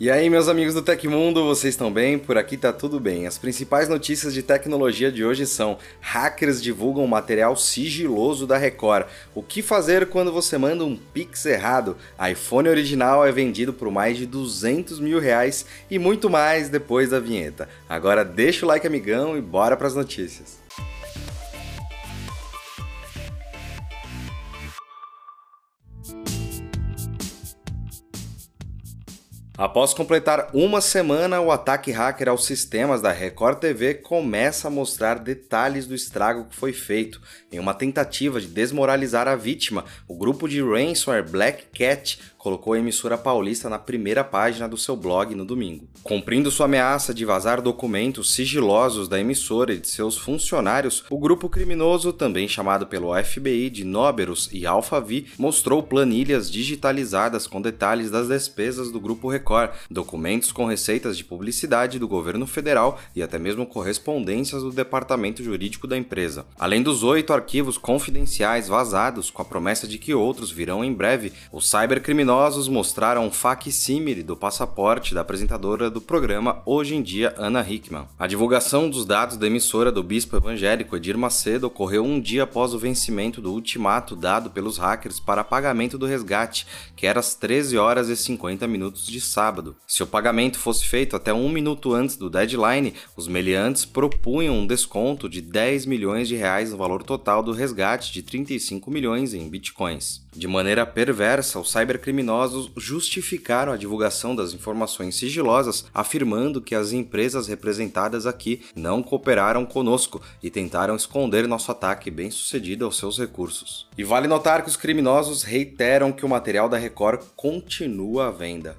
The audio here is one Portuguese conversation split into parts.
E aí, meus amigos do Tecmundo, vocês estão bem? Por aqui tá tudo bem. As principais notícias de tecnologia de hoje são: hackers divulgam material sigiloso da Record. O que fazer quando você manda um pix errado? iPhone original é vendido por mais de 200 mil reais e muito mais depois da vinheta. Agora deixa o like, amigão, e bora para as notícias. Após completar uma semana, o ataque hacker aos sistemas da Record TV começa a mostrar detalhes do estrago que foi feito. Em uma tentativa de desmoralizar a vítima, o grupo de ransomware Black Cat colocou a emissora paulista na primeira página do seu blog no domingo. Cumprindo sua ameaça de vazar documentos sigilosos da emissora e de seus funcionários, o grupo criminoso, também chamado pelo FBI de Noberus e Alphavi, mostrou planilhas digitalizadas com detalhes das despesas do grupo Record, documentos com receitas de publicidade do governo federal e até mesmo correspondências do departamento jurídico da empresa. Além dos oito arquivos confidenciais vazados com a promessa de que outros virão em breve, os cybercriminosos criminosos mostraram um facsímile do passaporte da apresentadora do programa Hoje em Dia, Ana Hickman. A divulgação dos dados da emissora do bispo evangélico Edir Macedo ocorreu um dia após o vencimento do ultimato dado pelos hackers para pagamento do resgate, que era às 13 horas e 50 minutos de sábado. Se o pagamento fosse feito até um minuto antes do deadline, os meliantes propunham um desconto de 10 milhões de reais no valor total do resgate de 35 milhões em bitcoins. De maneira perversa, os cybercriminosos justificaram a divulgação das informações sigilosas, afirmando que as empresas representadas aqui não cooperaram conosco e tentaram esconder nosso ataque bem-sucedido aos seus recursos. E vale notar que os criminosos reiteram que o material da Record continua à venda.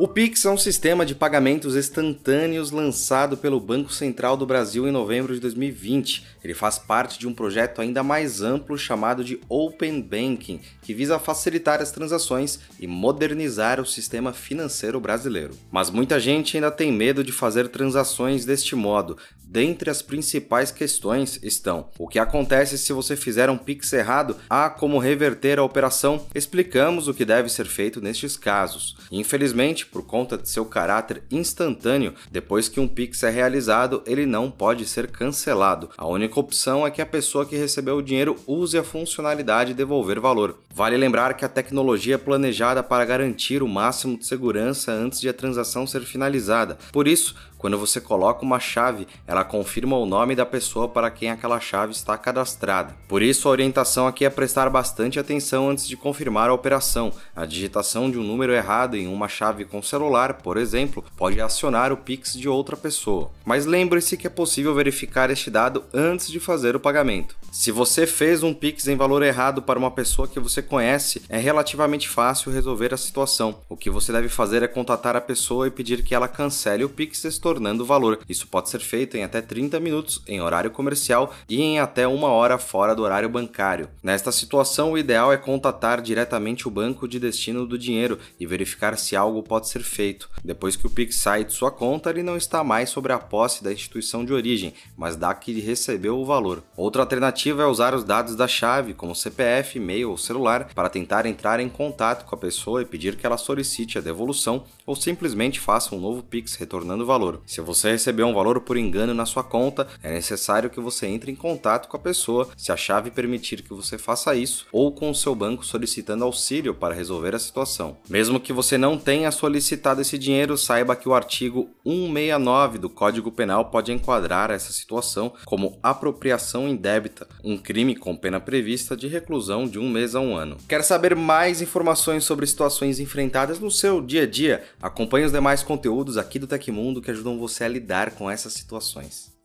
O Pix é um sistema de pagamentos instantâneos lançado pelo Banco Central do Brasil em novembro de 2020. Ele faz parte de um projeto ainda mais amplo chamado de Open Banking, que visa facilitar as transações e modernizar o sistema financeiro brasileiro. Mas muita gente ainda tem medo de fazer transações deste modo. Dentre as principais questões estão: o que acontece se você fizer um Pix errado? Há como reverter a operação? Explicamos o que deve ser feito nestes casos. Infelizmente, por conta de seu caráter instantâneo, depois que um Pix é realizado, ele não pode ser cancelado. A única opção é que a pessoa que recebeu o dinheiro use a funcionalidade devolver valor. Vale lembrar que a tecnologia é planejada para garantir o máximo de segurança antes de a transação ser finalizada. Por isso, quando você coloca uma chave, ela confirma o nome da pessoa para quem aquela chave está cadastrada. Por isso, a orientação aqui é prestar bastante atenção antes de confirmar a operação. A digitação de um número errado em uma chave com celular, por exemplo, pode acionar o Pix de outra pessoa. Mas lembre-se que é possível verificar este dado antes de fazer o pagamento. Se você fez um Pix em valor errado para uma pessoa que você conhece, é relativamente fácil resolver a situação. O que você deve fazer é contatar a pessoa e pedir que ela cancele o Pix tornando valor. Isso pode ser feito em até 30 minutos em horário comercial e em até uma hora fora do horário bancário. Nesta situação, o ideal é contatar diretamente o banco de destino do dinheiro e verificar se algo pode ser feito. Depois que o Pix sai de sua conta, ele não está mais sobre a posse da instituição de origem, mas da que recebeu o valor. Outra alternativa é usar os dados da chave, como CPF, e-mail ou celular, para tentar entrar em contato com a pessoa e pedir que ela solicite a devolução ou simplesmente faça um novo Pix retornando o valor. Se você recebeu um valor por engano na sua conta, é necessário que você entre em contato com a pessoa, se a chave permitir que você faça isso, ou com o seu banco solicitando auxílio para resolver a situação. Mesmo que você não tenha solicitado esse dinheiro, saiba que o artigo 169 do Código Penal pode enquadrar essa situação como apropriação indébita, um crime com pena prevista de reclusão de um mês a um ano. Quer saber mais informações sobre situações enfrentadas no seu dia a dia? Acompanhe os demais conteúdos aqui do Tecmundo que ajudam ajudam você a lidar com essas situações.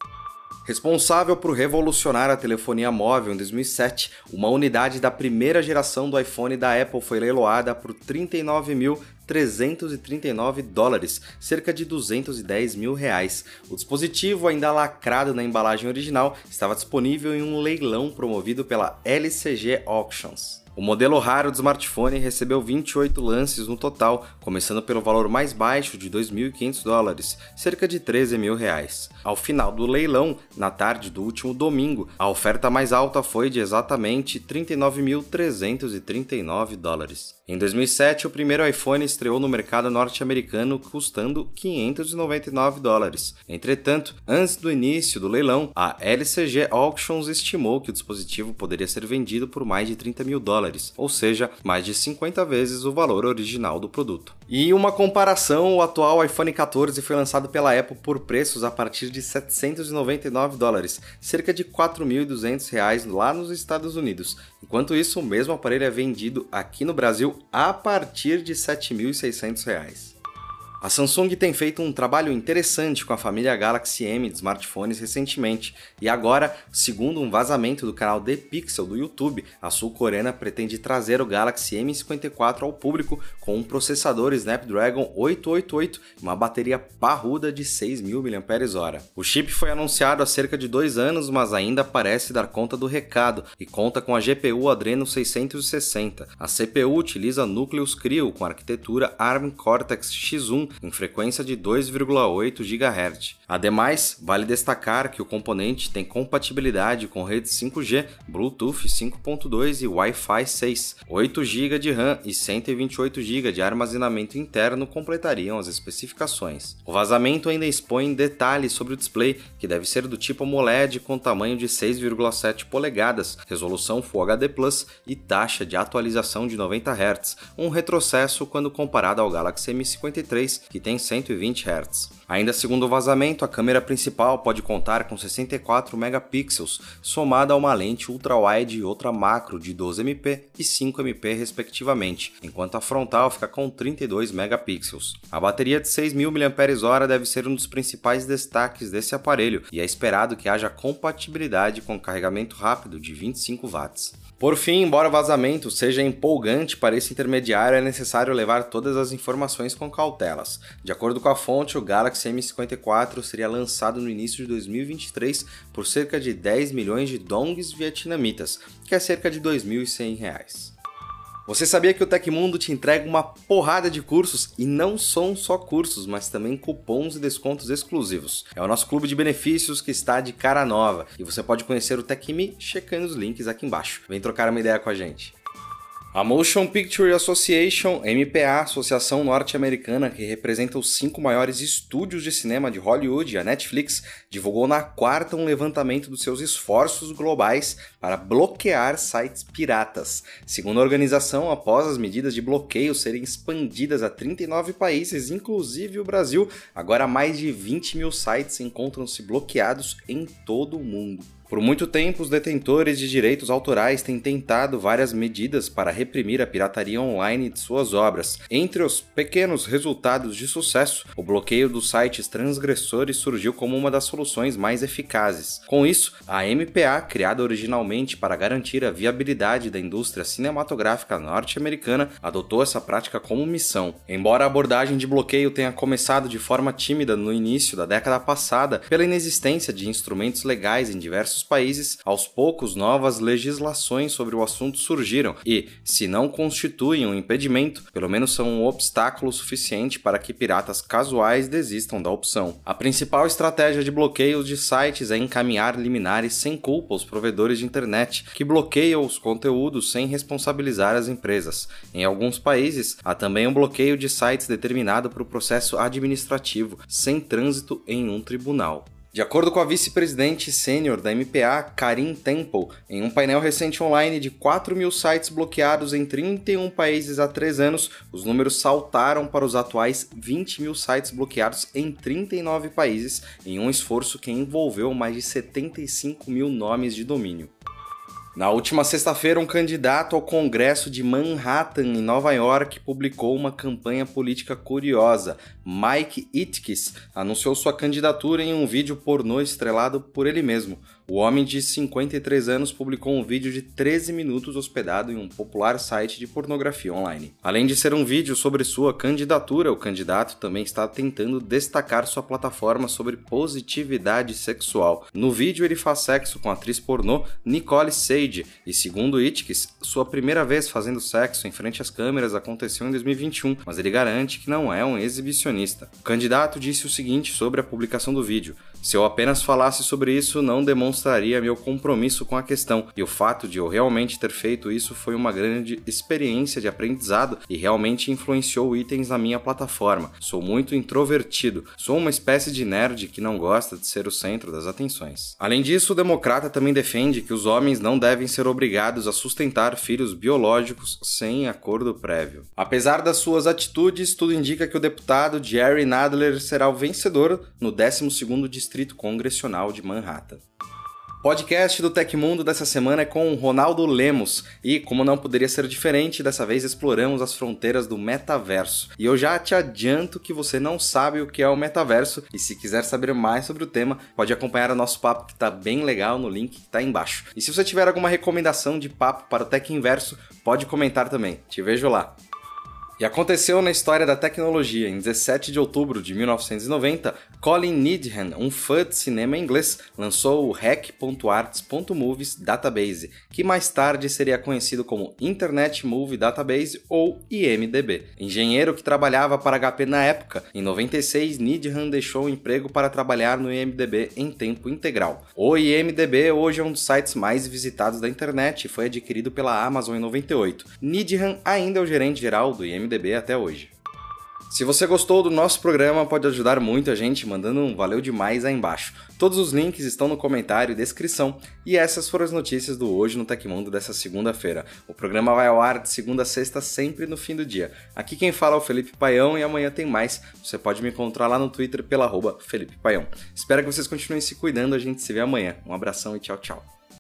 Responsável por revolucionar a telefonia móvel em 2007, uma unidade da primeira geração do iPhone da Apple foi leiloada por 39.339 dólares, cerca de 210 mil reais. O dispositivo, ainda lacrado na embalagem original, estava disponível em um leilão promovido pela LCG Auctions. O modelo raro do smartphone recebeu 28 lances no total, começando pelo valor mais baixo de 2.500 dólares, cerca de 13 mil reais. Ao final do leilão, na tarde do último domingo, a oferta mais alta foi de exatamente 39.339 dólares. Em 2007, o primeiro iPhone estreou no mercado norte-americano custando 599 dólares. Entretanto, antes do início do leilão, a LCG Auctions estimou que o dispositivo poderia ser vendido por mais de 30 mil dólares, ou seja, mais de 50 vezes o valor original do produto. E uma comparação, o atual iPhone 14 foi lançado pela Apple por preços a partir de 799 dólares, cerca de 4.200 reais lá nos Estados Unidos. Enquanto isso, o mesmo aparelho é vendido aqui no Brasil a partir de R$ 7.600. A Samsung tem feito um trabalho interessante com a família Galaxy M de smartphones recentemente, e agora, segundo um vazamento do canal The Pixel do YouTube, a sul-coreana pretende trazer o Galaxy M54 ao público com um processador Snapdragon 888 e uma bateria parruda de 6.000 mAh. O chip foi anunciado há cerca de dois anos, mas ainda parece dar conta do recado e conta com a GPU Adreno 660. A CPU utiliza núcleos Creo com arquitetura ARM Cortex X1 em frequência de 2,8 GHz. Ademais, vale destacar que o componente tem compatibilidade com redes 5G, Bluetooth 5.2 e Wi-Fi 6. 8 GB de RAM e 128 GB de armazenamento interno completariam as especificações. O vazamento ainda expõe detalhes sobre o display, que deve ser do tipo AMOLED com tamanho de 6,7 polegadas, resolução Full HD Plus e taxa de atualização de 90 Hz, um retrocesso quando comparado ao Galaxy M53 que tem 120 Hz. Ainda segundo o vazamento, a câmera principal pode contar com 64 megapixels, somada a uma lente ultra-wide e outra macro de 12MP e 5MP respectivamente, enquanto a frontal fica com 32 megapixels. A bateria de 6.000 mAh deve ser um dos principais destaques desse aparelho e é esperado que haja compatibilidade com carregamento rápido de 25 watts. Por fim, embora o vazamento seja empolgante para esse intermediário, é necessário levar todas as informações com cautelas. De acordo com a fonte, o Galaxy M54 seria lançado no início de 2023 por cerca de 10 milhões de dongs vietnamitas, que é cerca de R$ 2.100. Você sabia que o Tecmundo te entrega uma porrada de cursos e não são só cursos, mas também cupons e descontos exclusivos. É o nosso clube de benefícios que está de cara nova e você pode conhecer o TecMe checando os links aqui embaixo. Vem trocar uma ideia com a gente. A Motion Picture Association, MPA, associação norte-americana que representa os cinco maiores estúdios de cinema de Hollywood, a Netflix, divulgou na quarta um levantamento dos seus esforços globais para bloquear sites piratas. Segundo a organização, após as medidas de bloqueio serem expandidas a 39 países, inclusive o Brasil, agora mais de 20 mil sites encontram-se bloqueados em todo o mundo. Por muito tempo, os detentores de direitos autorais têm tentado várias medidas para reprimir a pirataria online de suas obras. Entre os pequenos resultados de sucesso, o bloqueio dos sites transgressores surgiu como uma das soluções mais eficazes. Com isso, a MPA, criada originalmente para garantir a viabilidade da indústria cinematográfica norte-americana, adotou essa prática como missão. Embora a abordagem de bloqueio tenha começado de forma tímida no início da década passada, pela inexistência de instrumentos legais em diversos países, aos poucos novas legislações sobre o assunto surgiram e, se não constituem um impedimento, pelo menos são um obstáculo suficiente para que piratas casuais desistam da opção. A principal estratégia de bloqueio de sites é encaminhar liminares sem culpa aos provedores de internet, que bloqueiam os conteúdos sem responsabilizar as empresas. Em alguns países, há também um bloqueio de sites determinado por processo administrativo, sem trânsito em um tribunal. De acordo com a vice-presidente sênior da MPA, Karim Temple, em um painel recente online de 4 mil sites bloqueados em 31 países há 3 anos, os números saltaram para os atuais 20 mil sites bloqueados em 39 países, em um esforço que envolveu mais de 75 mil nomes de domínio. Na última sexta-feira, um candidato ao Congresso de Manhattan, em Nova York, publicou uma campanha política curiosa. Mike Itkes anunciou sua candidatura em um vídeo pornô estrelado por ele mesmo. O homem de 53 anos publicou um vídeo de 13 minutos hospedado em um popular site de pornografia online. Além de ser um vídeo sobre sua candidatura, o candidato também está tentando destacar sua plataforma sobre positividade sexual. No vídeo, ele faz sexo com a atriz pornô Nicole Sage e, segundo Itkis, sua primeira vez fazendo sexo em frente às câmeras aconteceu em 2021, mas ele garante que não é um exibicionista. O candidato disse o seguinte sobre a publicação do vídeo: Se eu apenas falasse sobre isso, não demonstraria meu compromisso com a questão, e o fato de eu realmente ter feito isso foi uma grande experiência de aprendizado e realmente influenciou itens na minha plataforma. Sou muito introvertido, sou uma espécie de nerd que não gosta de ser o centro das atenções. Além disso, o democrata também defende que os homens não devem ser obrigados a sustentar filhos biológicos sem acordo prévio. Apesar das suas atitudes, tudo indica que o deputado Jerry Nadler será o vencedor no 12º Distrito Congressional de Manhattan. Podcast do Tecmundo dessa semana é com o Ronaldo Lemos e, como não poderia ser diferente, dessa vez exploramos as fronteiras do metaverso. E eu já te adianto que você não sabe o que é o metaverso e se quiser saber mais sobre o tema, pode acompanhar o nosso papo que tá bem legal no link que tá aí embaixo. E se você tiver alguma recomendação de papo para o Tech Inverso, pode comentar também. Te vejo lá. E aconteceu na história da tecnologia. Em 17 de outubro de 1990, Colin Needham, um fã de cinema inglês, lançou o Rec.arts.movies Database, que mais tarde seria conhecido como Internet Movie Database ou IMDb. Engenheiro que trabalhava para HP na época, em 96 Needham deixou o emprego para trabalhar no IMDb em tempo integral. O IMDb hoje é um dos sites mais visitados da internet e foi adquirido pela Amazon em 98. Needham ainda é o gerente geral do IMDb MDB até hoje. Se você gostou do nosso programa, pode ajudar muito a gente mandando um valeu demais aí embaixo. Todos os links estão no comentário e descrição. E essas foram as notícias do Hoje no Tecmundo dessa segunda-feira. O programa vai ao ar de segunda a sexta, sempre no fim do dia. Aqui quem fala é o Felipe Paião e amanhã tem mais. Você pode me encontrar lá no Twitter pela arroba Felipe Paião. Espero que vocês continuem se cuidando, a gente se vê amanhã. Um abração e tchau, tchau.